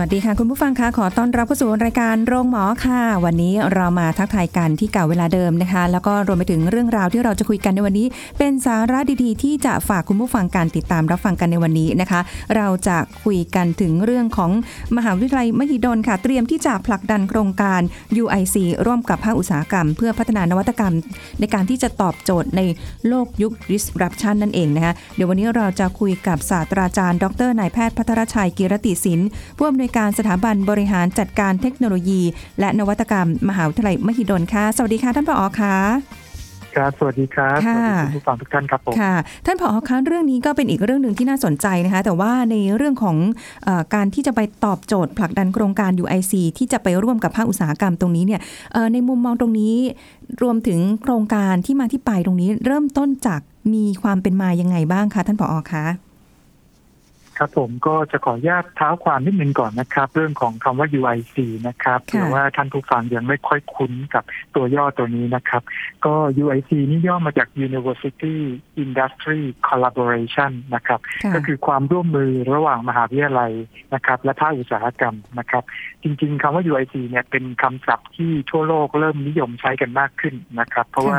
วัสดีค่ะ คุณผู้ฟังคะขอต้อนรับเข้าสู่รายการโรงหมอค่ะ วันนี้เรามาทักทายกันที่เก่าเวลาเดิมนะคะ แล้วก็รวมไปถึงเรื่องราวที่เราจะคุยกันในวันนี้ เป็นสาระดีๆ ที่จะฝากคุณผู้ฟังการติดตามรับฟังกันในวันนี้นะคะ เราจะคุยกันถึงเรื่องของมหาวิทยาลัยมหิดลค่ะ เตรียมที่จะผลักดันโครงการ UIC ร่วมกับภาคอุตสาหกรรม เพื่อพัฒนานวัตกรรม ในการที่จะตอบโจทย์ในโลกยุค disruption นั่นเองนะคะเดี๋ยววันนี้เราจะคุยกับศาสตราจารย์ ดรนายแพทย์พัทรชัยกิรติศิลป์ผู้อำนวยการสถาบันบริหารจัดการเทคโนโลยี และนวัตกรรม มหาวิทยาลัยมหิดลค่ะ สวัสดีค่ะท่านผอค่ะครับสวัสดีครับสค่ะวัสดีคุณผู้ฟังทุกท่านครับผมค่ะ ท่านผอคะเรื่องนี้ก็เป็นอีกเรื่องหนึ่งที่น่าสนใจนะคะ แต่ว่าในเรื่องของเออการที่จะไปตอบโจทย์ผลักดันโครงการ UIC ที่จะไปร่วมกับภาคอุตสาหกรรมตรงนี้เนี่ยเอ่อในมุมมองตรงนี้ รวมถึงโครงการที่มาที่ไปตรงนี้ เริ่มต้นจากมีความเป็นมายังไงบ้างคะท่านผอคะ ครับผมก็จะขออนุญาตเท้าความนิดนึงก่อนนะครับ เรื่องของคำว่า UIC นะครับค่ะเผื่อว่าท่านผู้ฟังยังไม่ค่อยคุ้นกับตัวย่อตัวนี้นะครับ ก็ UIC นี่ย่อมาจาก University Industry Collaboration นะครับค่ะก็คือความร่วมมือระหว่างมหาวิทยาลัยนะครับ และภาคอุตสาหกรรมนะครับ จริงๆคำว่า UIC เนี่ยเป็นคำศัพท์ที่ทั่วโลกเริ่มนิยมใช้กันมากขึ้นนะครับ เพราะว่า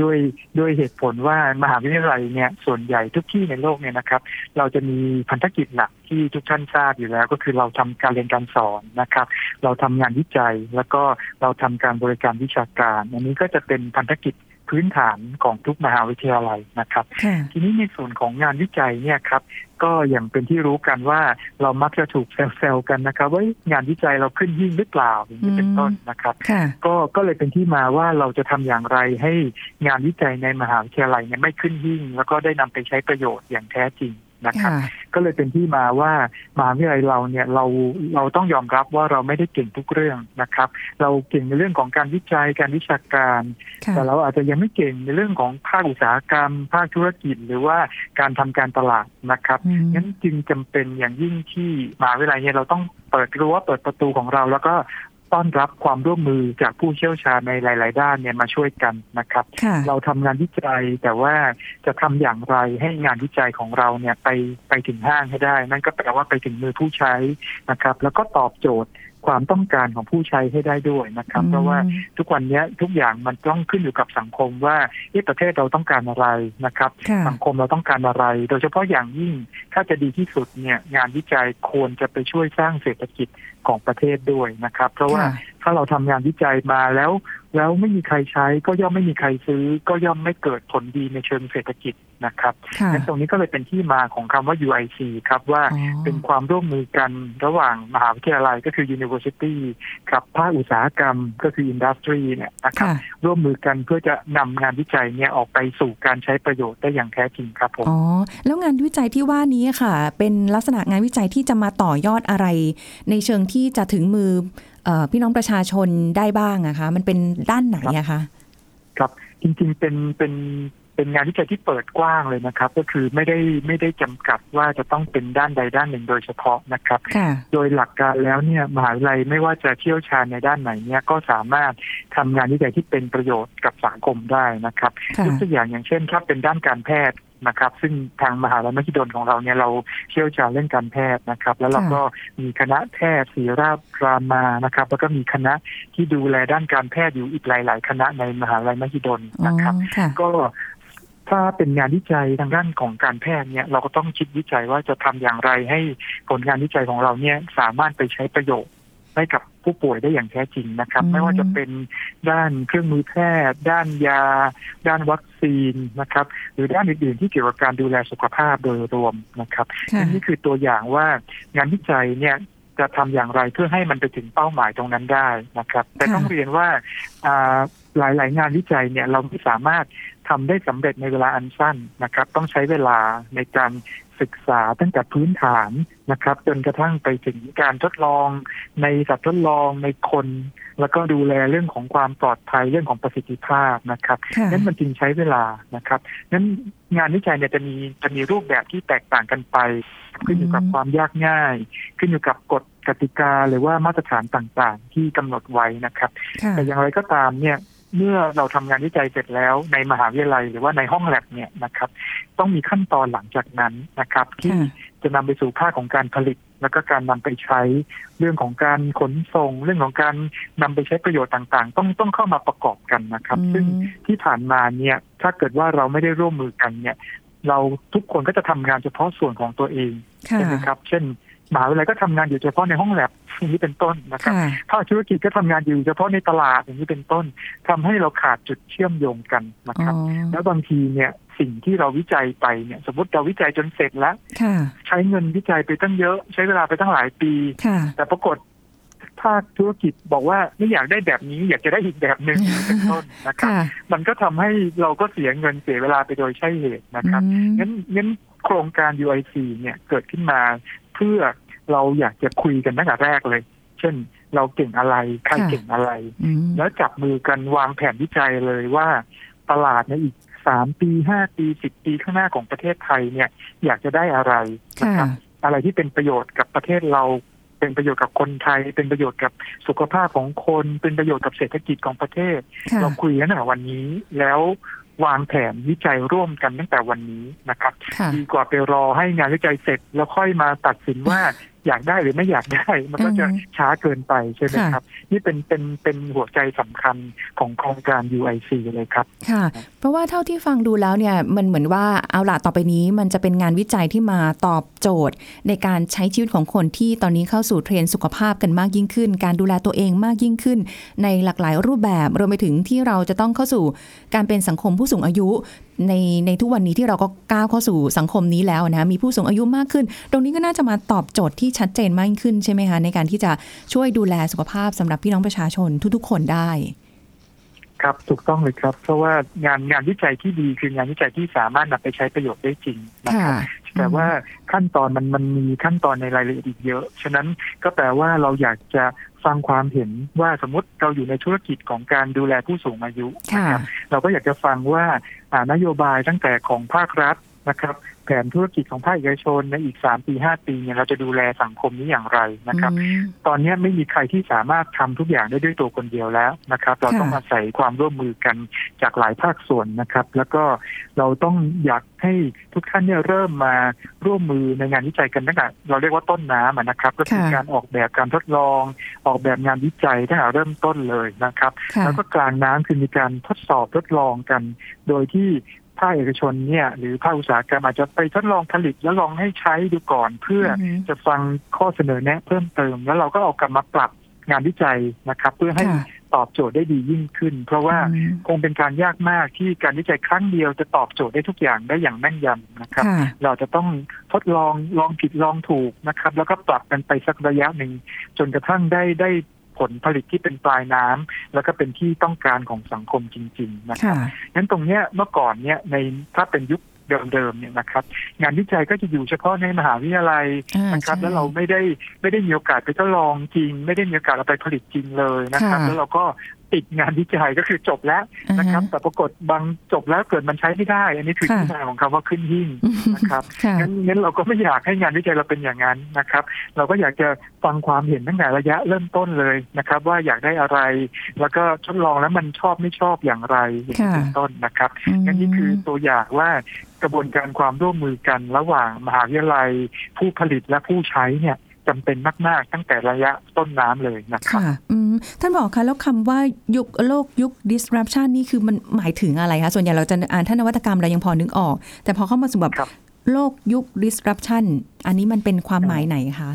ด้วยด้วยเหตุผลว่ามหาวิทยาลัยเนี่ยส่วนใหญ่ทุกที่ในโลกเนี่ยนะครับ เราจะมีพันธกิจหลักที่ทุกท่านทราบอยู่แล้ว ก็คือเราทำการเรียนการสอนนะครับ เราทำงานวิจัยแล้วก็เราทำการบริการวิชาการอันนี้ก็จะเป็นพันธกิจพื้นฐานของทุกมหาวิทยาลัยนะครับค่ะทีนี้ในส่วนของงานวิจัยเนี่ยครับ ก็อย่างเป็นที่รู้กันว่าเรามักจะถูกแซวๆกันนะครับว่างานวิจัยเราขึ้นหิ่งหรือเปล่าอย่างนี้เป็นต้นนะครับค่ะก็ก็เลยเป็นที่มาว่าเราจะทำอย่างไรให้งานวิจัยในมหาวิทยาลัยเนี่ยไม่ขึ้นหิ่ง แล้วก็ได้นำไปใช้ประโยชน์อย่างแท้จริง นะครับค่ะก็เลยเป็นที่มาว่ามหาวิทยาลัยเราเนี่ยเราเราต้องยอมรับว่าเราไม่ได้เก่งทุกเรื่องนะครับ เราเก่งในเรื่องของการวิจัยการวิชาการค่ะแต่เราอาจจะยังไม่เก่งในเรื่องของภาคอุตสาหกรรม ภาคธุรกิจ หรือว่าการทำการตลาดนะครับอืมงั้นจึงจำเป็นอย่างยิ่งที่มหาวิทยาลัยเนี่ยเราต้องเปิดรั้วเปิดประตูของเราแล้วก็ ต้อนรับความร่วมมือจากผู้เชี่ยวชาญในหลาย ๆ ด้านเนี่ยมาช่วยกันนะครับค่ะเราทำงานวิจัยแต่ว่าจะทำอย่างไรให้งานวิจัยของเราเนี่ยไปไปถึงห้างให้ได้ นั่นก็แปลว่าไปถึงมือผู้ใช้นะครับ แล้วก็ตอบโจทย์ความต้องการของผู้ใช้ให้ได้ด้วยนะครับ เพราะว่าทุกวันเนี้ยทุกอย่างมันต้องขึ้นอยู่กับสังคมว่าเอ๊ะประเทศเราต้องการอะไรนะครับค่ะสังคมเราต้องการอะไร โดยเฉพาะอย่างยิ่งถ้าจะดีที่สุดเนี่ยงานวิจัยควรจะไปช่วยสร้างเศรษฐกิจ ของประเทศด้วยนะครับ เพราะว่าค่ะถ้าเราทำงานวิจัยมาแล้ว แล้วไม่มีใครใช้ก็ย่อมไม่มีใครซื้อ ก็ย่อมไม่เกิดผลดีในเชิงเศรษฐกิจนะครับค่ะงั้นตรงนี้ก็เลยเป็นที่มาของคำว่า UIC ครับว่าอ๋อเป็นความร่วมมือกันระหว่างมหาวิทยาลัยก็คือ University กับภาคอุตสาหกรรมก็คือ Industry เนี่ยนะครับค่ะร่วมมือกันเพื่อจะนำงานวิจัยเนี่ยออกไปสู่การใช้ประโยชน์ได้อย่างแท้จริงครับผมอ๋อแล้วงานวิจัยที่ว่านี้ค่ะ เป็นลักษณะงานวิจัยที่จะมาต่อยอดอะไร ในเชิงที่จะถึงมือเออพี่น้องประชาชนได้บ้างอะคะ มันเป็นด้านไหนอะคะครับจริงๆเป็นเป็นเป็นงานวิจัยที่เปิดกว้างเลยนะครับ ก็คือไม่ได้ไม่ได้จำกัดว่าจะต้องเป็นด้านใดด้านหนึ่งโดยเฉพาะนะครับค่ะโดยหลักการแล้วเนี่ยมหาวิทยาลัยไม่ว่าจะเชี่ยวชาญในด้านไหนเนี่ยก็สามารถทำงานวิจัยที่เป็นประโยชน์กับสังคมได้นะครับค่ะยกตัวอย่างอย่างเช่นถ้าเป็นด้านการแพทย์ นะครับ ซึ่งทางมหาลัยมหิดลของเราเนี่ยเราเชี่ยวชาญเรื่องการแพทย์นะครับ แล้วเราก็มีคณะแพทย์ศิริราชรามานะครับ แล้วก็มีคณะที่ดูแลด้านการแพทย์อยู่อีกหลาย ๆ คณะในมหาลัยมหิดลอ๋อนะครับค่ะก็ถ้าเป็นงานวิจัยทางด้านของการแพทย์เนี่ยเราก็ต้องคิดวิจัยว่าจะทำอย่างไรให้ผลงานวิจัยของเราเนี่ยสามารถไปใช้ประโยชน์ ให้กับผู้ป่วยได้อย่างแท้จริงนะครับอืมไม่ว่าจะเป็นด้านเครื่องมือแพทย์ ด้านยา ด้านวัคซีนนะครับ หรือด้านอื่นๆที่เกี่ยวกับการดูแลสุขภาพโดยรวมนะครับค่ะนี่คือตัวอย่างว่างานวิจัยเนี่ยจะทำอย่างไรเพื่อให้มันไปถึงเป้าหมายตรงนั้นได้นะครับ แต่ค่ะต้องเรียนว่าอ่าหลาย ๆ งานวิจัยเนี่ยเราไม่สามารถทำได้สำเร็จในเวลาอันสั้นนะครับ ต้องใช้เวลาในการ ศึกษาตั้งแต่พื้นฐานนะครับ จนกระทั่งไปถึงการทดลอง ในสัตว์ทดลองในคน แล้วก็ดูแลเรื่องของความปลอดภัยเรื่องของประสิทธิภาพนะครับค่ะนั้นมันจึงใช้เวลานะครับนั้นงานวิจัยเนี่ยจะมีจะมีรูปแบบที่แตกต่างกันไป ขึ้นอยู่กับอืมความยากง่าย ขึ้นอยู่กับกฎกติกาหรือว่ามาตรฐานต่างๆ ที่กำหนดไว้นะครับค่ะแต่อย่างไรก็ตามเนี่ย เมื่อเราทำงานวิจัยเสร็จแล้วในมหาวิทยาลัยหรือว่าในห้องแลบเนี่ยนะครับ ต้องมีขั้นตอนหลังจากนั้นนะครับ ที่ค่ะจะนำไปสู่ภาคของการผลิต แล้วก็การนำไปใช้เรื่องของการขนส่ง เรื่องของการนำไปใช้ประโยชน์ต่างๆ ต้องต้องเข้ามาประกอบกันนะครับ ซึ่งอืมที่ผ่านมาเนี่ยถ้าเกิดว่าเราไม่ได้ร่วมมือกันเนี่ย เราทุกคนก็จะทำงานเฉพาะส่วนของตัวเองค่ะใช่ไหมครับ เช่น มหาวิทยาลัยก็ทำงานอยู่เฉพาะในห้องแลบอย่างนี้เป็นต้นนะครับค่ะภาคธุรกิจก็ทำงานอยู่เฉพาะในตลาดอย่างนี้เป็นต้นทำให้เราขาดจุดเชื่อมโยงกันนะอ๋ครับอแล้วบางทีเนี่ยสิ่งที่เราวิจัยไปเนี่ย สมมติเราวิจัยจนเสร็จแล้วค่ะใช้เงินวิจัยไปตั้งเยอะ ใช้เวลาไปตั้งหลายปีค่ะแต่ปรากฏภาคธุรกิจบอกว่าไม่อยากได้แบบนี้ อยากจะได้อีกแบบหนึ่งเป็นต้นนะครับค่ะมันก็ทำให้เราก็เสียเงินเสียเวลาไปโดยใช่เหตุนะครับอืมงั้นงั้นโครงการ UIC เนี่ยเกิดขึ้นมา เพื่อเราอยากจะคุยกันตั้งแต่แรกเลย เช่น เราเก่งอะไรใครค่ะเก่งอะไรอืมแล้วจับมือกันวางแผนวิจัยเลยว่าตลาดในอีกสามปีห้าปีสิบปีข้างหน้าของประเทศไทยเนี่ย อยากจะได้อะไรนะค่ะครับอะไรที่เป็นประโยชน์กับประเทศเราเป็นประโยชน์กับคนไทย เป็นประโยชน์กับสุขภาพของคน เป็นประโยชน์กับเศรษฐกิจของประเทศค่ะเราคุยกันตั้งแต่วันนี้ แล้ว วางแผนวิจัยร่วมกันตั้งแต่วันนี้นะครับค่ะดีกว่าไปรอให้งานวิจัยเสร็จแล้วค่อยมาตัดสินว่า อยากได้หรือไม่อยากได้ มันก็จะอืมช้าเกินไปใช่ไหมค่ะครับ นี่เป็นเป็นเป็นหัวใจสำคัญของโครงการ UIC เลยครับ ค่ะ เพราะว่าเท่าที่ฟังดูแล้วเนี่ยมันเหมือนว่าเอาละต่อไปนี้มันจะเป็นงานวิจัยที่มาตอบโจทย์ ในการใช้ชีวิตของคนที่ตอนนี้เข้าสู่เทรนด์สุขภาพกันมากยิ่งขึ้น การดูแลตัวเองมากยิ่งขึ้น ในหลากหลายรูปแบบรวมไปถึงที่เราจะต้องเข้าสู่การเป็นสังคมผู้สูงอายุ ในในทุกวันนี้ที่เราก็ก้าวเข้าสู่สังคมนี้แล้วนะมีผู้สูงอายุมากขึ้น ตรงนี้ก็น่าจะมาตอบโจทย์ที่ชัดเจนมากยิ่งขึ้นใช่ไหมคะในการที่จะช่วยดูแลสุขภาพสำหรับพี่น้องประชาชนทุกๆ คนได้ ครับถูกต้องเลยครับ เพราะว่างานงานวิจัยที่ดีคืองานวิจัยที่สามารถนำไปใช้ประโยชน์ได้จริงนะคค่ะรับแต่ว่าขั้นตอนมันมันมีขั้นตอนในรายละเอียดอีกเยอะ ฉะนั้นก็แปลว่าเราอยากจะ ฟังความเห็นว่าสมมติเราอยู่ในธุรกิจของการดูแลผู้สูงอายุนะค่ะครับเราก็อยากจะฟังว่าอ่านโยบายตั้งแต่ของภาครัฐนะครับ แผนธุรกิจของภาคเอกชนในอีกสามปีห้าปีเนี่ยเราจะดูแลสังคมนี้อย่างไรนะครับอืมตอนนี้ไม่มีใครที่สามารถทำทุกอย่างได้ด้วยตัวคนเดียวแล้วนะครับ เราต้องค่ะอาศัยความร่วมมือกันจากหลายภาคส่วนนะครับ แล้วก็เราต้องอยากให้ทุกท่านเนี่ยเริ่มมาร่วมมือในงานวิจัยกันตั้งแต่เราเรียกว่าต้นน้ำอะนะครับ ก็คือค่ะการออกแบบการทดลอง ออกแบบงานวิจัยตั้งแต่เริ่มต้นเลยนะครับค่ะแล้วก็กลางน้ำคือมีการทดสอบทดลองกัน โดยที่ ภาคเอกชนเนี่ยหรือภาคอุตสาหกรรมอาจจะไปทดลองผลิตแล้วลองให้ใช้ดูก่อนเพื่อออฮึจะฟังข้อเสนอแนะเพิ่มเติม แล้วเราก็เอากลับมาปรับงานวิจัยนะครับ เพื่อให้ค่ะตอบโจทย์ได้ดียิ่งขึ้น เพราะว่าอืมคงเป็นการยากมากที่การวิจัยครั้งเดียวจะตอบโจทย์ได้ทุกอย่างได้อย่างแม่นยำนะครับค่ะเราจะต้องทดลองลองผิดลองถูกนะครับ แล้วก็ปรับกันไปสักระยะหนึ่งจนกระทั่งได้ได้ ผลผลิตที่เป็นปลายน้ำแล้วก็เป็นที่ต้องการของสังคมจริง ๆ นะครับค่ะงั้นตรงเนี้ยเมื่อก่อนเนี่ยในถ้าเป็นยุคเดิมๆเนี่ยนะครับ งานวิจัยก็จะอยู่เฉพาะในมหาวิทยาลัยอ่านะครับใช่แล้วเราไม่ได้ไม่ได้มีโอกาสไปทดลองจริง ไม่ได้มีโอกาสเอาไปผลิตจริงเลยนะครับค่ะแล้วเราก็ติดงานวิจัยก็คือจบแล้วนะครับอ่าฮแต่ปรากฏบางจบแล้วเกิดมันใช้ไม่ได้ อันนี้คือค่ะที่มาของคำว่าขึ้นหิ้งนะครับค่ะงั้นงั้นเราก็ไม่อยากให้งานวิจัยเราเป็นอย่างนั้นนะครับ เราก็อยากจะฟังความเห็นตั้งแต่ระยะเริ่มต้นเลยนะครับ ว่าอยากได้อะไร แล้วก็ทดลองแล้วมันชอบไม่ชอบอย่างไรอย่างนี้ค่ะเป็นต้นนะครับงั้นนี่คือตัวอย่างว่ากระบวนการความร่วมมือกันระหว่างมหาวิทยาลัย ผู้ผลิตและผู้ใช้เนี่ย จำเป็นมาก ๆ ตั้งแต่ระยะต้นน้ำเลยนะครับค่ะอืมท่านบอกคะแล้วคำว่ายุคโลกยุค disruption นี่คือมันหมายถึงอะไรคะส่วนใหญ่เราจะอ่านท่านนวัตกรรมเรายังพอนึกออก แต่พอเข้ามาสู่แบบครับโลกยุค disruption อันนี้มันเป็นความหมายไหนคะ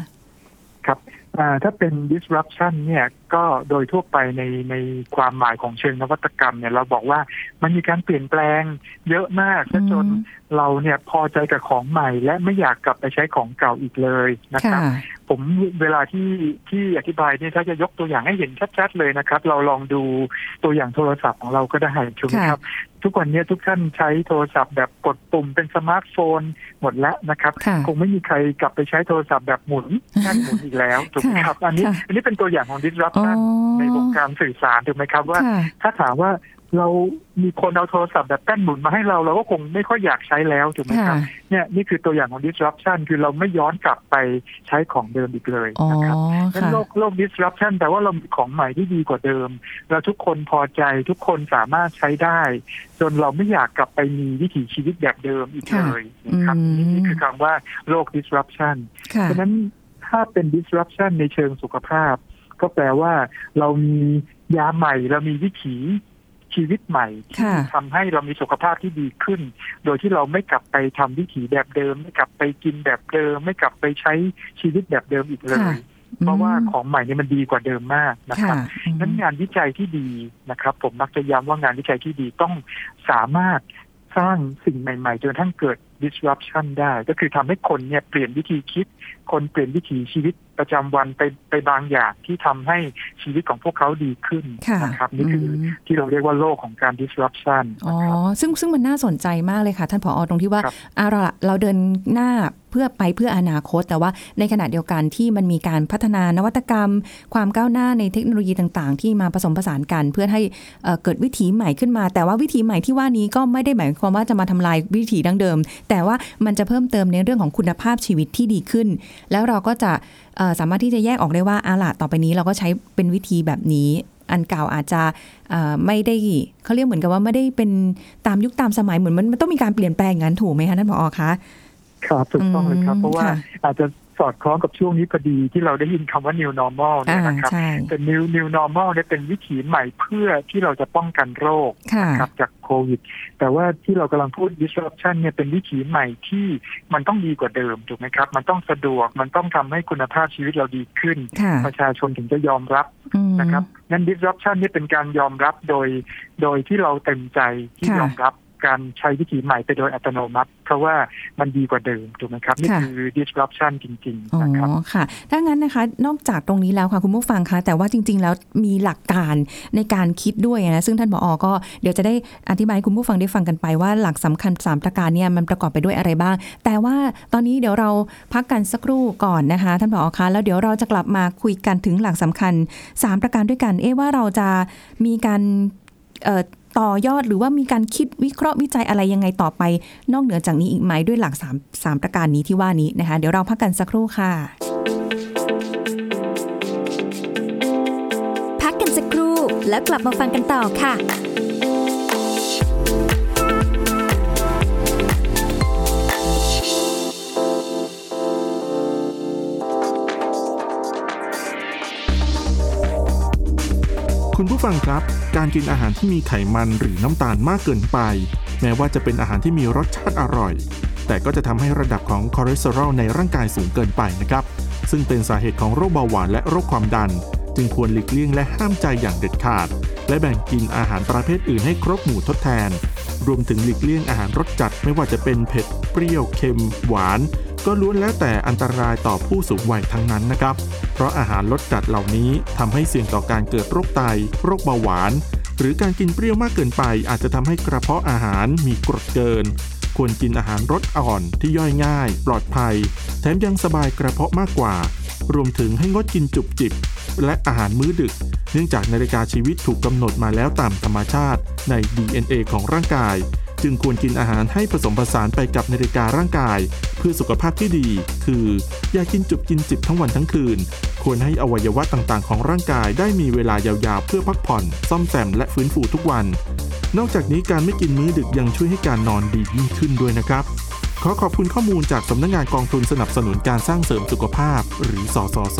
ครับอ่าถ้าเป็น disruption เนี่ย ก็โดยทั่วไปในในความหมายของเชิงนวัตกรรมเนี่ยเราบอกว่ามันมีการเปลี่ยนแปลงเยอะมากจนเราเนี่ยพอใจกับของใหม่ และไม่อยากกลับไปใช้ของเก่าอีกเลยนะครับผมเวลาที่ที่อธิบายเนี่ยถ้าจะยกตัวอย่างให้เห็นชัดๆเลยนะครับ เราลองดูตัวอย่างโทรศัพท์ของเราก็ได้ถูกไหมครับ ทุกวันนี้ทุกท่านใช้โทรศัพท์แบบกดปุ่มเป็นสมาร์ทโฟนหมดแล้วนะครับ คงไม่มีใครกลับไปใช้โทรศัพท์แบบหมุนแค่หมุนอีกแล้วถูกไหมครับ อันนี้อันนี้เป็นตัวอย่างของ disruption ในวงการสื่อสารถูกไหมครับว่า ถ้าถามว่าเรามีคนเอาโทรศัพท์แบบแป้นหมุนมาให้เราเราก็คงไม่ค่อยอยากใช้แล้วถูกไหมครับเนี่ยนี่คือตัวอย่างของ disruption คือเราไม่ย้อนกลับไปใช้ของเดิมอีกเลยนะครับงั้นโลกโลก disruption แต่ว่าเรามีของใหม่ที่ดีกว่าเดิม เราทุกคนพอใจทุกคนสามารถใช้ได้ จนเราไม่อยากกลับไปมีวิถีชีวิตแบบเดิมอีกเลยนะครับนี่คือคำว่าโลก disruption ฉะนั้นถ้าเป็น disruption ในเชิงสุขภาพ ก็แปลว่าเรามียาใหม่เรามีวิถีชีวิตใหม่ที่ทำให้เรามีสุขภาพที่ดีขึ้น โดยที่เราไม่กลับไปทำวิถีแบบเดิม ไม่กลับไปกินแบบเดิม ไม่กลับไปใช้ชีวิตแบบเดิมอีกเลยเพราะว่าของใหม่นี่มันดีกว่าเดิมมากนะครับนั้นงานวิจัยที่ดีนะครับ ผมมักจะย้ำว่างานวิจัยที่ดีต้องสามารถสร้างสิ่งใหม่ๆจนทั้งเกิด disruption ได้ก็คือทำให้คนเนี่ยเปลี่ยนวิธีคิด คนเปลี่ยนวิถีชีวิตประจำวันไปไปบางอย่างที่ทำให้ชีวิตของพวกเขาดีขึ้นนะครับนี่คือที่เราเรียกว่าโลกของการ disruption อ๋อซึ่งซึ่งมันน่าสนใจมากเลยค่ะ ท่านผออตรงที่ว่าเอาละเราเดินหน้าเพื่อไปเพื่ออนาคต แต่ว่าในขณะเดียวกันที่มันมีการพัฒนานวัตกรรม ความก้าวหน้าในเทคโนโลยีต่างๆ ที่มาผสมผสานกัน เพื่อให้เกิดวิถีใหม่ขึ้นมา แต่ว่าวิถีใหม่ที่ว่านี้ก็ไม่ได้หมายความว่าจะมาทำลายวิถีดั้งเดิมแต่ว่ามันจะเพิ่มเติมในเรื่องของคุณภาพชีวิตที่ดีขึ้น แล้วเราก็จะสามารถที่จะแยกออกได้ว่าอาล่ะต่อไปนี้เราก็ใช้เป็นวิธีแบบนี้ อันเก่าอาจจะไม่ได้เขาเรียกเหมือนกับว่าไม่ได้เป็นตามยุคตามสมัยเหมือนมันต้องมีการเปลี่ยนแปลงงั้นถูกไหมคะท่านผอคะครับถูกต้องเลยครับ เพราะว่าอาจจะส อดคล้องกับช่วงนี้พอดีที่เราได้ยินคำว่า new normal นะครับแต่ new new normal เนี่ยเป็นวิถีใหม่เพื่อที่เราจะป้องกันโรคนะครับจากโควิด แต่ว่าที่เรากำลังพูด disruption เนี่ยเป็นวิถีใหม่ที่มันต้องดีกว่าเดิมถูกไหมครับ มันต้องสะดวกมันต้องทำให้คุณภาพชีวิตเราดีขึ้น ประชาชนถึงจะยอมรับนะครับงั้น disruption นี่เป็นการยอมรับโดย โดยที่เราเต็มใจที่ยอมรับ การใช้วิธีใหม่ไปโดยอัตโนมัติ เพราะว่ามันดีกว่าเดิมถูกไหมครับ นี่คือ disruption จริงๆนะครับอ๋อค่ะถ้างั้นนะคะนอกจากตรงนี้แล้วค่ะคุณผู้ฟังคะแต่ว่าจริง ๆ แล้วมีหลักการในการคิดด้วยนะซึ่งท่านผออก็เดี๋ยวจะได้อธิบายคุณผู้ฟังได้ฟังกันไปว่าหลักสำคัญ 3 ประการเนี่ยมันประกอบไปด้วยอะไรบ้าง แต่ว่าตอนนี้เดี๋ยวเราพักกันสักครู่ก่อนนะคะ ท่านผอคะแล้วเดี๋ยวเราจะกลับมาคุยกันถึงหลักสำคัญ 3 ประการด้วยกัน เอ๊ว่าเราจะมีการ ต่อยอดหรือว่ามีการคิดวิเคราะห์วิจัยอะไรยังไงต่อไป นอกเหนือจากนี้อีกไหมด้วยหลัก3 3ประการนี้ที่ว่านี้นะคะ เดี๋ยวเราพักกันสักครู่ค่ะ พักกันสักครู่แล้วกลับมาฟังกันต่อค่ะ คุณผู้ฟังครับ การกินอาหารที่มีไขมันหรือน้ำตาลมากเกินไป แม้ว่าจะเป็นอาหารที่มีรสชาติอร่อย แต่ก็จะทำให้ระดับของคอเลสเตอรอลในร่างกายสูงเกินไปนะครับ ซึ่งเป็นสาเหตุของโรคเบาหวานและโรคความดัน จึงควรหลีกเลี่ยงและห้ามใจอย่างเด็ดขาด และแบ่งกินอาหารประเภทอื่นให้ครบหมู่ทดแทน รวมถึงหลีกเลี่ยงอาหารรสจัดไม่ว่าจะเป็นเผ็ด เปรี้ยว เค็ม หวาน ก็ล้วนแล้วแต่อันตรายต่อผู้สูงวัยทั้งนั้นนะครับ เพราะอาหารรสจัดเหล่านี้ทำให้เสี่ยงต่อการเกิดโรคไต โรคเบาหวาน หรือการกินเปรี้ยวมากเกินไป อาจจะทำให้กระเพาะอาหารมีกรดเกิน ควรกินอาหารรสอ่อนที่ย่อยง่าย ปลอดภัย แถมยังสบายกระเพาะมากกว่า รวมถึงให้งดกินจุบจิบ และอาหารมื้อดึก เนื่องจากนาฬิกาชีวิตถูกกำหนดมาแล้วตามธรรมชาติใน DNA ของร่างกาย จึงควรกินอาหารให้ผสมผสานไปกับนาฬิการ่างกาย เพื่อสุขภาพที่ดี คือ อย่ากินจุบกินจิบทั้งวันทั้งคืน ควรให้อวัยวะต่างๆ ของร่างกายได้มีเวลายาวๆ เพื่อพักผ่อน ซ่อมแซมและฟื้นฟูทุกวัน นอกจากนี้การไม่กินมื้อดึกยังช่วยให้การนอนดียิ่งขึ้นด้วยนะครับ ขอขอบคุณข้อมูลจากสำนักงงานกองทุนสนับสนุนการสร้างเสริมสุขภาพ หรือสสส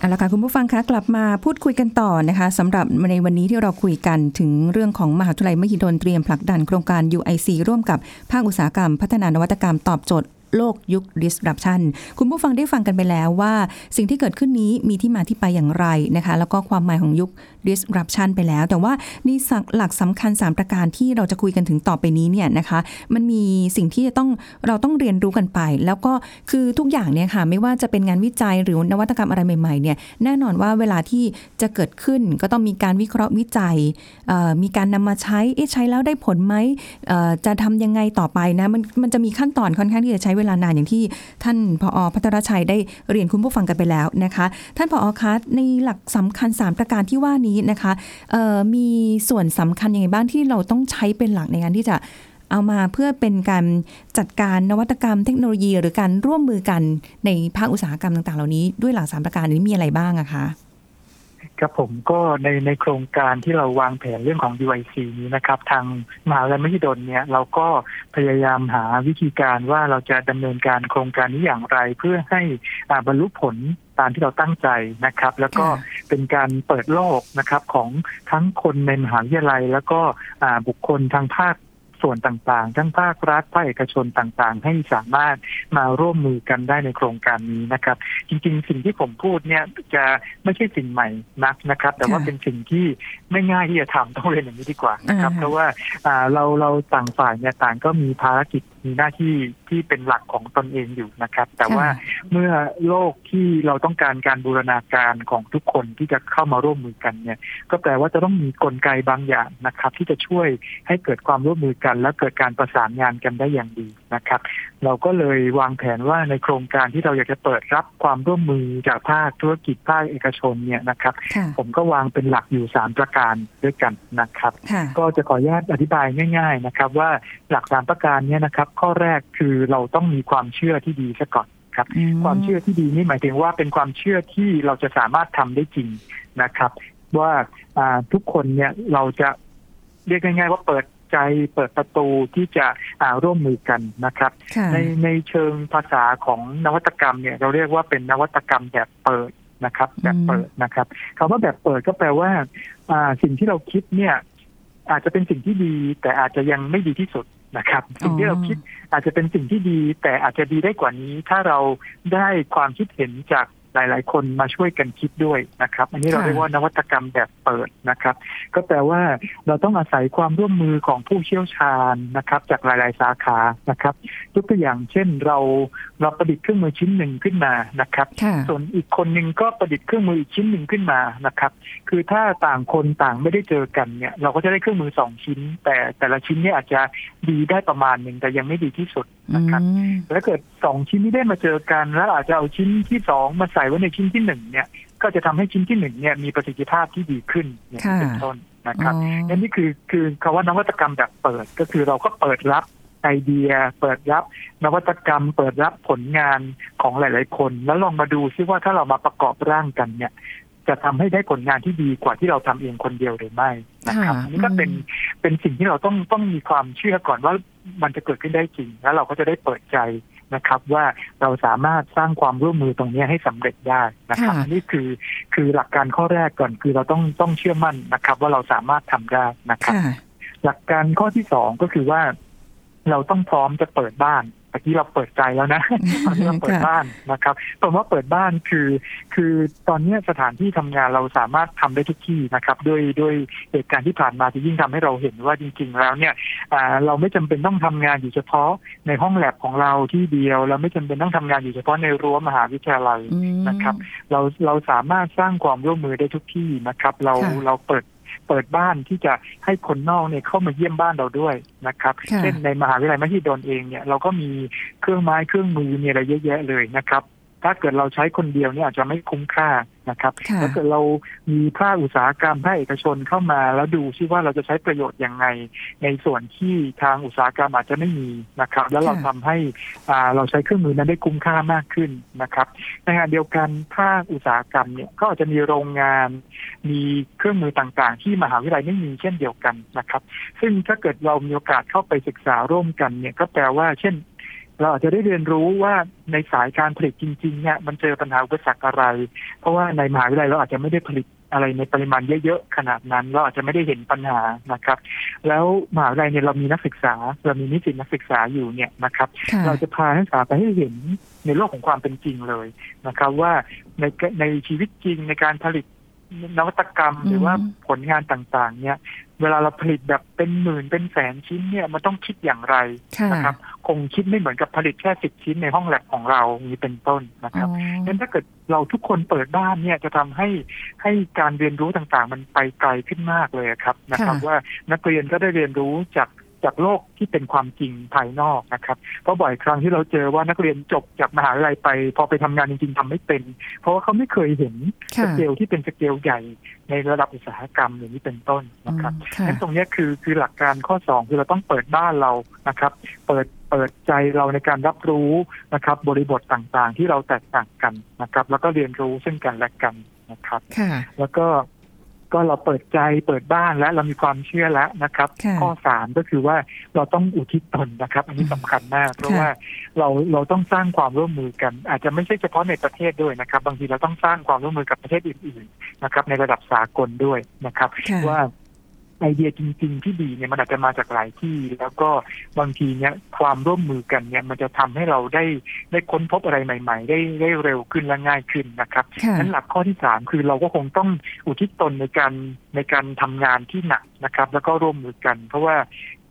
เอาละค่ะคุณผู้ฟังคะกลับมาพูดคุยกันต่อนะคะสำหรับในวันนี้ที่เราคุยกันถึงเรื่องของมหาวิทยาลัยมหิดลเตรียมผลักดันโครงการ UIC ร่วมกับภาคอุตสาหกรรม พัฒนานวัตกรรมตอบโจทย์ โลกยุค disruption คุณผู้ฟังได้ฟังกันไปแล้วว่า สิ่งที่เกิดขึ้นนี้มีที่มาที่ไปอย่างไรนะคะ แล้วก็ความหมายของยุค disruption ไปแล้ว แต่ว่านี่หลักสำคัญ 3 ประการที่เราจะคุยกันถึงต่อไปนี้เนี่ยนะคะ มันมีสิ่งที่จะต้องเราต้องเรียนรู้กันไป แล้วก็คือทุกอย่างเนี่ยค่ะไม่ว่าจะเป็นงานวิจัยหรือนวัตกรรมอะไรใหม่ๆเนี่ยแน่นอนว่าเวลาที่จะเกิดขึ้นก็ต้องมีการวิเคราะห์วิจัย มีการนำมาใช้ใช้แล้วได้ผลไหมจะทำยังไงต่อไปนะมันมันจะมีขั้นตอนค่อนข้างที่จะใช้เวลานานอย่างที่ท่านผอพัทรชัยได้เรียนคุณผู้ฟังกันไปแล้วนะคะ ท่านผอคะในหลักสำคัญ 3 ประการที่ว่านี้นะคะมีส่วนสำคัญยังไงบ้างที่เราต้องใช้เป็นหลักในการที่จะเอามาเพื่อเป็นการจัดการนวัตกรรมเทคโนโลยี หรือการร่วมมือกันในภาคอุตสาหกรรมต่าง ๆ เหล่านี้ด้วยหลักสามประการนี้มีอะไรบ้างอะคะ ครับผมก็ในในโครงการที่เราวางแผนเรื่องของ UIC นี้นะครับ ทางมหาวิทยาลัยมหิดลเนี่ยเราก็พยายามหาวิธีการว่าเราจะดำเนินการโครงการนี้อย่างไร เพื่อให้อ่าบรรลุผลตามที่เราตั้งใจนะครับ แล้วก็ค่ะเป็นการเปิดโลกนะครับของทั้งคนในมหาวิทยาลัย แล้วก็อ่าบุคคลทางภาค ส่วนต่างๆ ทั้งภาครัฐภาคเอกชนต่างๆ ให้สามารถมาร่วมมือกันได้ในโครงการนี้นะครับ จริงๆ สิ่งที่ผมพูดเนี่ยจะไม่ใช่สิ่งใหม่นักนะครับ แต่ว่าค่ะเป็นสิ่งที่ไม่ง่ายที่จะทำต้องเรียนอย่างนี้ดีกว่านะครับอ่าฮะเพราะว่าอ่าเราเราต่างฝ่ายเนี่ยต่างก็มีภารกิจมีหน้าที่ที่เป็นหลักของตนเองอยู่นะครับ แต่ว่าเมื่อโลกที่เราต้องการการบูรณาการของทุกคนที่จะเข้ามาร่วมมือกันเนี่ย ก็แปลว่าจะต้องมีกลไกบางอย่างนะครับ ที่จะช่วยให้เกิดความร่วมมือกัน และเกิดการประสานงานกันได้อย่างดีนะครับ เราก็เลยวางแผนว่าในโครงการที่เราอยากจะเปิดรับความร่วมมือจากภาคธุรกิจภาคเอกชนเนี่ยนะครับค่ะผมก็วางเป็นหลักอยู่สามประการด้วยกันนะครับค่ะก็จะขออนุญาตอธิบายง่าย ๆนะครับ ว่าหลักสามประการเนี้นะครับข้อแรกคือเราต้องมีความเชื่อที่ดีซะก่อนครับ ความเชื่อที่ดีนี่หมายถึงว่าเป็นความเชื่อที่เราจะสามารถทำได้จริงนะครับว่าอ่าทุกคนเนี่ยเราจะเรียกง่ายๆว่าเปิดใจเปิดประตูที่จะอ่าร่วมมือกันนะครับค่ะในในเชิงภาษาของนวัตกรรมเนี่ยเราเรียกว่าเป็นนวัตกรรมแบบเปิดนะครับ แบบเปิดนะครับคำว่าแบบเปิดก็แปลว่าอ่าสิ่งที่เราคิดเนี่ย อาจจะเป็นสิ่งที่ดี แต่อาจจะยังไม่ดีที่สุด นะครับสิ่งที่เราคิดอาจจะเป็นสิ่งที่ดี แต่อาจจะดีได้กว่านี้ ถ้าเราได้ความคิดเห็นจาก หลาย ๆ คนมาช่วยกันคิดด้วยนะครับ อันนี้เราค่ะเรียกว่านวัตกรรมแบบเปิดนะครับ ก็แปลว่าเราต้องอาศัยความร่วมมือของผู้เชี่ยวชาญนะครับ จากหลาย ๆ สาขานะครับยกตัวอย่างเช่นเราเราประดิษฐ์เครื่องมือชิ้นหนึ่งขึ้นมานะครับค่ะส่วนอีกคนหนึ่งก็ประดิษฐ์เครื่องมืออีกชิ้นหนึ่งขึ้นมานะครับ คือถ้าต่างคนต่างไม่ได้เจอกันเนี่ย เราก็จะได้เครื่องมือสองชิ้น แต่แต่ละชิ้นเนี่ยอาจจะดีได้ประมาณหนึ่งแต่ยังไม่ดีที่สุดอื นะครับมแล้วถ้าเกิดสองชิ้นนี้ได้มาเจอกัน แล้วอาจจะเอาชิ้นที่สองมาใส่ไว้ในชิ้นที่หนึ่งเนี่ย ก็จะทำให้ชิ้นที่หนึ่งเนี่ยมีประสิทธิภาพที่ดีขึ้นอย่างนี้เป็นต้นนะครับอ๋อนั่นนี่คือคือคำว่านวัตกรรมแบบเปิดก็คือเราก็เปิดรับไอเดีย เปิดรับนวัตกรรม เปิดรับผลงานของหลาย ๆ คน แล้วลองมาดูซิว่าถ้าเรามาประกอบร่างกันเนี่ย จะทำให้ได้ผลงานที่ดีกว่าที่เราทำเองคนเดียวหรือไม่นะครับค่ะอันนี้ก็เป็นเป็นสิ่งที่เราต้องต้องมีความเชื่อก่อนว่า มันจะเกิดขึ้นได้จริง แล้วเราก็จะได้เปิดใจนะครับ ว่าเราสามารถสร้างความร่วมมือตรงนี้ให้สำเร็จได้นะครับค่ะอันนี่คือคือหลักการข้อแรกก่อนคือเราต้องต้องเชื่อมั่นนะครับ ว่าเราสามารถทำได้นะครับค่ะหลักการข้อที่สองก็คือว่าเราต้องพร้อมจะเปิดบ้าน ตะกี้เราเปิดใจแล้วนะตอนนี้เราเปิดค่ะบ้านนะครับผมว่าเปิดบ้านคือ คือตอนนี้สถานที่ทำงานเราสามารถทำได้ทุกที่นะครับ ด้วยด้วยเหตุการณ์ที่ผ่านมาที่ยิ่งทำให้เราเห็นว่าจริง ๆ แล้วเนี่ยอ่าเราไม่จำเป็นต้องทำงานอยู่เฉพาะในห้องแลบของเราที่เดียว เราไม่จำเป็นต้องทำงานอยู่เฉพาะในรั้วมหาวิทยาลัยอืมนะครับ เราเราสามารถสร้างความร่วมมือได้ทุกที่นะครับ เราค่ะเราเปิด เปิดบ้านที่จะให้คนนอกเนี่ยเข้ามาเยี่ยมบ้านเราด้วยนะครับค่ะเช่นในมหาวิทยาลัยมหิดลเองเนี่ยเราก็มีเครื่องไม้เครื่องมือมีอะไรเยอะแยะเลยนะครับ ถ้าเกิดเราใช้คนเดียวเนี่ยอาจจะไม่คุ้มค่านะครับค่ะถ้าเกิดเรามีภาคอุตสาหกรรมภาคเอกชนเข้ามา แล้วดูซิว่าเราจะใช้ประโยชน์ยังไง ในส่วนที่ทางอุตสาหกรรมอาจจะไม่มีนะครับ แล้วเราค่ะทำให้อ่าเราใช้เครื่องมือนั้นได้คุ้มค่ามากขึ้นนะครับในขณะเดียวกันภาคอุตสาหกรรมเนี่ยก็อาจจะมีโรงงาน มีเครื่องมือต่างๆ ที่มหาวิทยาลัยไม่มีเช่นเดียวกันนะครับ ซึ่งถ้าเกิดเรามีโอกาสเข้าไปศึกษาร่วมกันเนี่ยก็แปลว่าเช่น เราอาจจะได้เรียนรู้ว่าในสายการผลิตจริงๆเนี่ยมันเจอปัญหาอุปสรรคอะไร เพราะว่าในมหาวิทยาลัยเราอาจจะไม่ได้ผลิตอะไรในปริมาณเยอะๆขนาดนั้น เราอาจจะไม่ได้เห็นปัญหานะครับ แล้วมหาวิทยาลัยเนี่ยเรามีนักศึกษา เรามีนิสิตนักศึกษาอยู่เนี่ยนะครับค่ะเราจะพานักศึกษาไปให้เห็นในโลกของความเป็นจริงเลยนะครับ ว่าในในชีวิตจริงในการผลิตนวัตกรรมหรือว่าอืมผลงานต่างๆ เนี่ย เวลาเราผลิตแบบเป็นหมื่นเป็นแสนชิ้นเนี่ยมันต้องคิดอย่างไรค่ะนะครับ คงคิดไม่เหมือนกับผลิตแค่สิบชิ้นในห้องแลบของเรานี้เป็นต้นนะคอ๋รับองั้นถ้าเกิดเราทุกคนเปิดบ้านเนี่ยจะทำให้ให้การเรียนรู้ต่างๆ มันไปไกลขึ้นมากเลยครับนะครับค่ะว่านักเรียนก็ได้เรียนรู้จาก จากโลกที่เป็นความจริงภายนอกนะครับ เพราะบ่อยครั้งที่เราเจอว่านักเรียนจบจากมหาวิทยาลัยไป พอไปทำงานจริงๆทำไม่เป็น เพราะว่าเขาไม่เคยเห็นสค่ะเกลที่เป็นสเกลใหญ่ในระดับอุตสาหกรรมอย่างนี้เป็นต้นนะครับค่ะงั้นตรงเนี้ยคือคือหลักการข้อสองคือเราต้องเปิดบ้านเรานะครับ เปิดเปิดใจเราในการรับรู้นะครับ บริบทต่างๆ ที่เราแตกต่างกันนะครับ แล้วก็เรียนรู้ซึ่งกันและกันนะครับค่ะแล้วก็ ก็เราเปิดใจเปิดบ้านและเรามีความเชื่อแล้วนะครับค่ะข้อสามก็คือว่าเราต้องอุทิศตนนะครับ อันนี้สำคัญมาก เพราะค่ะว่าเราเราต้องสร้างความร่วมมือกัน อาจจะไม่ใช่เฉพาะในประเทศด้วยนะครับ บางทีเราต้องสร้างความร่วมมือกับประเทศอื่น ๆนะครับ ในระดับสากลด้วยนะครับค่ะว่า ไอเดียจริง ๆ ที่ดีเนี่ยมันอาจจะมาจากหลายที่ แล้วก็บางทีเนี่ยความร่วมมือกันเนี่ยมันจะทำให้เราได้ได้ค้นพบอะไรใหม่ ๆ ได้ได้เร็วขึ้นและง่ายขึ้นนะครับค่ะนั้นหลักข้อที่สามคือเราก็คงต้องอุทิศตนในการในการทำงานที่หนักนะครับ แล้วก็ร่วมมือกัน เพราะว่า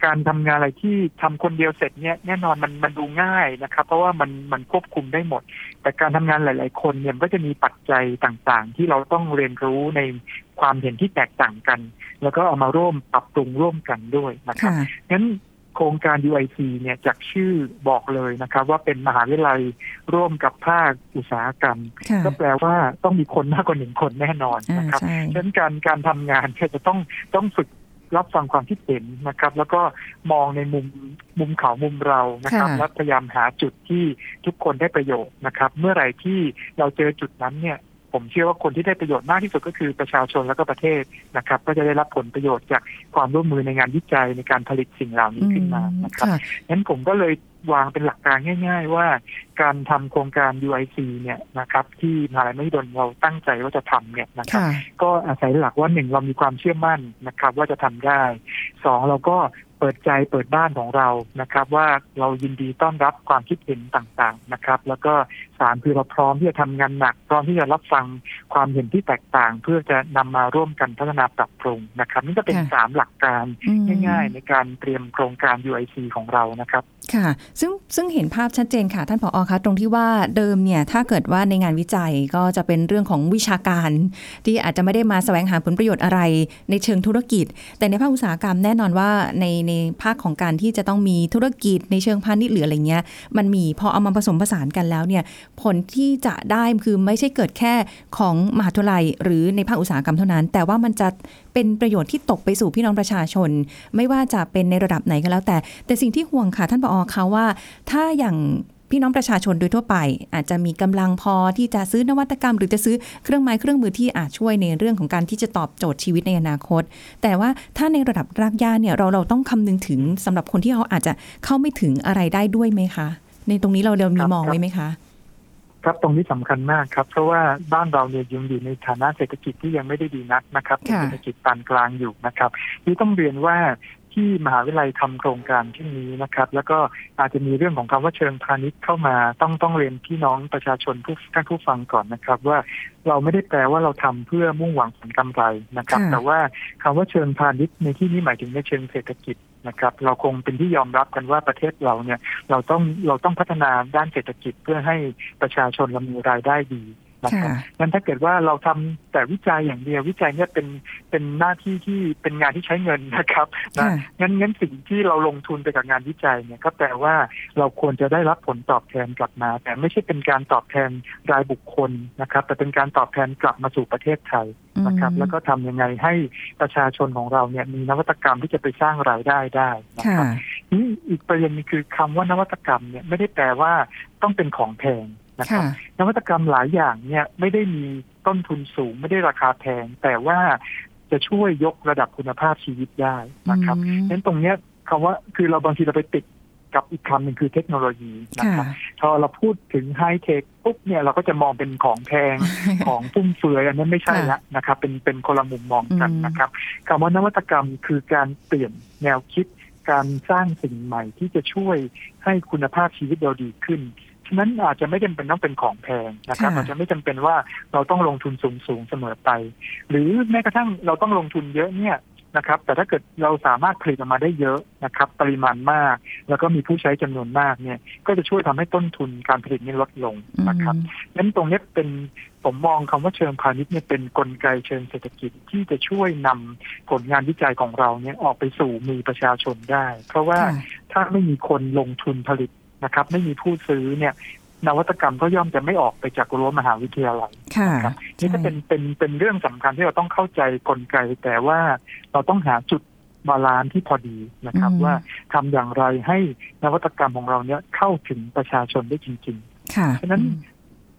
การทำงานอะไรที่ทำคนเดียวเสร็จเนี่ยแน่นอนมันมันดูง่ายนะครับ เพราะว่ามันมันควบคุมได้หมด แต่การทำงานหลาย ๆ คนเนี่ยมันก็จะมีปัจจัยต่างๆ ที่เราต้องเรียนรู้ในความเห็นที่แตกต่างกัน แล้วก็เอามาร่วมปรับปรุงร่วมกันด้วยนะครับค่ะงั้นโครงการ UIC เนี่ยจากชื่อบอกเลยนะครับ ว่าเป็นมหาวิทยาลัยร่วมกับภาคอุตสาหกรรมค่ะก็แปลว่าต้องมีคนมากกว่าหนึ่งคนแน่นอนอ่านะครับใช่ฉะนั้นการการทำงานเนี่ยจะต้องต้องฝึก รับฟังความคิดเห็นนะครับ แล้วก็มองในมุมมุมเขามุมเรานะครับค่ะแล้วพยายามหาจุดที่ทุกคนได้ประโยชน์นะครับ เมื่อไหร่ที่เราเจอจุดนั้นเนี่ย ผมเชื่อว่าคนที่ได้ประโยชน์มากที่สุดก็คือประชาชนแล้วก็ประเทศนะครับ ก็จะได้รับผลประโยชน์จากความร่วมมือในงานวิจัยในการผลิตสิ่งเหล่านี้ขึ้นมานะครับค่ะงั้นผมก็เลยวางเป็นหลักการง่าย ๆ ว่าการทำโครงการ UIC เนี่ยนะครับ ที่มหาลัยมหิดลเราตั้งใจว่าจะทำเนี่ยนะครับค่ะก็อาศัยหลักว่าหนึ่งเรามีความเชื่อมั่นนะครับ ว่าจะทำได้สองเราก็ เปิดใจเปิดบ้านของเรานะครับ ว่าเรายินดีต้อนรับความคิดเห็นต่างๆนะครับ แล้วก็สามคือเราพร้อมที่จะทำงานหนักพร้อมที่จะรับฟังความเห็นที่แตกต่าง เพื่อจะนำมาร่วมกันพัฒนาปรับปรุงนะครับนี่ก็เป็นค่ะสามหลักการอืมง่าย ๆ ในการเตรียมโครงการ UIC ของเรานะครับค่ะ ซึ่งซึ่งเห็นภาพชัดเจนค่ะ ท่านผอคะตรงที่ว่าเดิมเนี่ยถ้าเกิดว่าในงานวิจัยก็จะเป็นเรื่องของวิชาการ ที่อาจจะไม่ได้มาแสวงหาผลประโยชน์อะไรในเชิงธุรกิจ แต่ในภาคอุตสาหกรรมแน่นอนว่าในในภาคของการที่จะต้องมีธุรกิจในเชิงพาณิชย์หรืออะไรเงี้ย มันมีพอเอามาผสมผสานกันแล้วเนี่ยผลที่จะได้คือไม่ใช่เกิดแค่ของมหาวิทยาลัย หรือในภาคอุตสาหกรรมเท่านั้น แต่ว่ามันจะเป็นประโยชน์ที่ตกไปสู่พี่น้องประชาชน ไม่ว่าจะเป็นในระดับไหนก็แล้วแต่ แต่สิ่งที่ห่วงค่ะท่านปอเขาว่า ถ้าอย่าง พี่น้องประชาชนโดยทั่วไป อาจจะมีกำลังพอที่จะซื้อนวัตกรรม หรือจะซื้อเครื่องไม้เครื่องมือที่อาจช่วยในเรื่องของการที่จะตอบโจทย์ชีวิตในอนาคต แต่ว่าถ้าในระดับรากหญ้าเนี่ยเราเราต้องคำนึงถึงสำหรับคนที่เขาอาจจะเข้าไม่ถึงอะไรได้ด้วยไหมคะ ในตรงนี้เราเดิมมีครับมองไว้ไหมคะครับตรงนี้สำคัญมากครับ เพราะว่าบ้านเราเนี่ยยังอยู่ในฐานะเศรษฐกิจที่ยังไม่ได้ดีนักนะครับเป็นค่ะเศรษฐกิจปานกลางอยู่นะครับนี่ต้องเรียนว่า ที่มหาวิทยาลัยทำโครงการเช่นนี้นะครับ แล้วก็อาจจะมีเรื่องของคำว่าเชิงพาณิชย์เข้ามาต้องต้องเรียนพี่น้องประชาชนผู้ท่านผู้ฟังก่อนนะครับ ว่าเราไม่ได้แปลว่าเราทำเพื่อมุ่งหวังผลกำไรนะครับค่ะแต่ว่าคำว่าเชิงพาณิชย์ในที่นี้หมายถึงในเชิงเศรษฐกิจนะครับ เราคงเป็นที่ยอมรับกันว่าประเทศเราเนี่ยเราต้องเราต้องพัฒนาด้านเศรษฐกิจเพื่อให้ประชาชนเรามีรายได้ดี นะครับค่ะงั้นถ้าเกิดว่าเราทำแต่วิจัยอย่างเดียววิจัยเนี่ยเป็นเป็นหน้าที่ที่เป็นงานที่ใช้เงินนะครับนะค่ะงั้นงั้นสิ่งที่เราลงทุนไปกับงานวิจัยเนี่ยก็แปลว่าเราควรจะได้รับผลตอบแทนกลับมา แต่ไม่ใช่เป็นการตอบแทนรายบุคคลนะครับ แต่เป็นการตอบแทนกลับมาสู่ประเทศไทยนะครับอืมแล้วก็ทำยังไงให้ประชาชนของเราเนี่ยมีนวัตกรรมที่จะไปสร้างรายได้ได้นะค่ะครับนี่อีกประเด็นหนึงคือคำว่านวัตกรรมเนี่ยไม่ได้แปลว่าต้องเป็นของแพง นะครับค่ะนวัตกรรมหลายอย่างเนี่ยไม่ได้มีต้นทุนสูงไม่ได้ราคาแพง แต่ว่าจะช่วยยกระดับคุณภาพชีวิตได้นะครับอืมงั้นตรงเนี้ยคำว่าคือเราบางทีเราไปติดกับอีกคำหนึ่งคือเทคโนโลยีนะค่ะครับพอเราพูดถึงไฮเทคปุ๊บเนี่ยเราก็จะมองเป็นของแพงของฟุ่มเฟือยอันนั้นไม่ใช่ละนะครับ เป็นเป็นคนละมุมมองกันอืมนะครับคำว่านวัตกรรมคือการเปลี่ยนแนวคิดการสร้างสิ่งใหม่ที่จะช่วยให้คุณภาพชีวิตเราดีขึ้น ฉะนั้นอาจจะไม่จำเป็นต้องเป็นของแพงนะครับค่ะอาจจะไม่จำเป็นว่าเราต้องลงทุนสูงสูงๆเสมอไป หรือแม้กระทั่งเราต้องลงทุนเยอะเนี่ยนะครับ แต่ถ้าเกิดเราสามารถผลิตออกมาได้เยอะนะครับ ปริมาณมาก แล้วก็มีผู้ใช้จำนวนมากเนี่ย ก็จะช่วยทำให้ต้นทุนการผลิตนี้ลดลงนะครับนั้นตรงเนี้ยเป็นผมมองคำว่าเชิงพาณิชย์เนี่ยเป็นนกลไกเชิงเศรษฐกิจที่จะช่วยนำผลงานวิจัยของเราเนี่ยออกไปสู่มือประชาชนได้ เพราะว่าค่ะถ้าไม่มีคนลงทุนผลิต นะครับ ไม่มีผู้ซื้อเนี่ย นวัตกรรมก็ย่อมจะไม่ออกไปจากรั้วมหาวิทยาลัยค่ะครับนี่ก็เป็นเป็นเป็นเรื่องสำคัญที่เราต้องเข้าใจกลไก แต่ว่าเราต้องหาจุด balance ที่พอดีนะครับอืมว่าทำอย่างไรให้นวัตกรรมของเราเนี่ยเข้าถึงประชาชนได้จริงๆค่ะฉะนั้น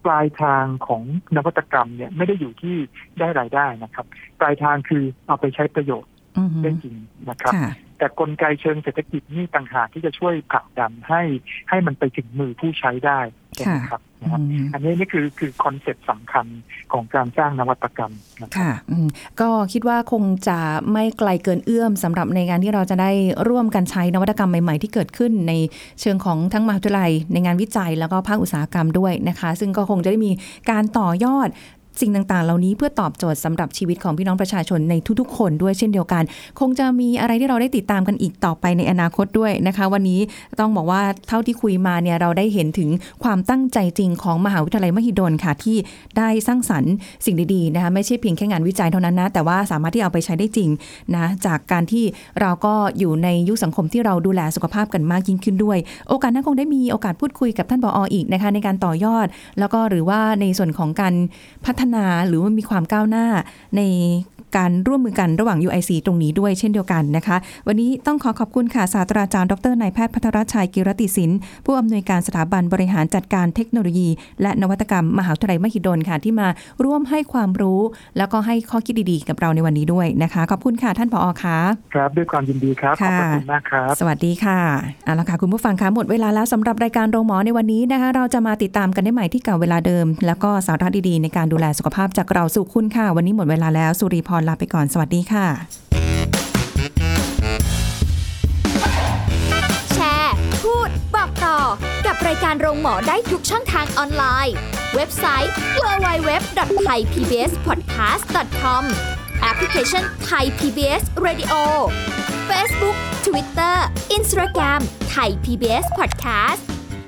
ปลายทางของนวัตกรรมเนี่ยไม่ได้อยู่ที่ได้รายได้นะครับ ปลายทางคือเอาไปใช้ประโยชน์อืมได้จริงนะครับค่ะ แต่กลไกเชิงเศรษฐกิจนี่ต่างหากที่จะช่วยผลักดันให้ให้มันไปถึงมือผู้ใช้ได้ใช่ไหมครับนะครับอืมอันนี้นี่คือคือ concept สำคัญของการสร้างนวัตกรรมนะครับค่ะอืมก็คิดว่าคงจะไม่ไกลเกินเอื้อมสำหรับในงานที่เราจะได้ร่วมกันใช้นวัตกรรมใหม่ ๆ ที่เกิดขึ้นในเชิงของทั้งมหาวิทยาลัยในงานวิจัยแล้วก็ภาคอุตสาหกรรมด้วยนะคะ ซึ่งก็คงจะได้มีการต่อยอด สิ่งต่างๆ เหล่านี้เพื่อตอบโจทย์สำหรับชีวิตของพี่น้องประชาชนในทุกๆ คนด้วยเช่นเดียวกัน คงจะมีอะไรที่เราได้ติดตามกันอีกต่อไปในอนาคตด้วยนะคะ วันนี้ต้องบอกว่าเท่าที่คุยมาเนี่ยเราได้เห็นถึงความตั้งใจจริงของมหาวิทยาลัยมหิดลค่ะที่ได้สร้างสรรค์สิ่งดีๆนะคะไม่ใช่เพียงแค่งานวิจัยเท่านั้นนะแต่ว่าสามารถที่เอาไปใช้ได้จริงนะจากการที่เราก็อยู่ในยุคสังคมที่เราดูแลสุขภาพกันมากยิ่งขึ้นด้วย โอกาสหนั้นคงได้มีโอกาสพูดคุยกับท่านผออีกนะคะในการต่อยอด แล้วก็หรือว่าในส่วนของการพัฒนาหรือว่ามีความก้าวหน้าใน การร่วมมือกันระหว่าง UIC ตรงนี้ด้วยเช่นเดียวกันนะคะ วันนี้ต้องขอขอบคุณค่ะศาสตราจารย์ดรนายแพทย์พัทรชัยกิรติสินผู้อำนวยการสถาบันบริหารจัดการเทคโนโลยี และนวัตกรรมมหาวิทยาลัยมหิดลค่ะที่มาร่วมให้ความรู้ แล้วก็ให้ข้อคิดดีๆ กับเราในวันนี้ด้วยนะคะ ขอบคุณค่ะท่านผอคะครับ ด้วยความยินดีครับขอบพระค่ะคุณมากครับสวัสดีค่ะเอาละค่ะคุณผู้ฟังคะหมดเวลาแล้วสำหรับรายการโรงหมอในวันนี้นะคะ เราจะมาติดตามกันได้ใหม่ที่เก่าเวลาเดิม แล้วก็สาระดีๆ ในการดูแลสุขภาพจากเราสู่คุณค่ะวันนี้หมดเวลาแล้วสุริพรลาไปก่อนสวัสดีค่ะ แชร์ พูด บอกต่อกับรายการโรงหมอได้ทุกช่องทางออนไลน์ เว็บไซต์ www.thaipbspodcast.com แอปพลิเคชัน Thai PBS Radio Facebook Twitter Instagram Thai PBS Podcast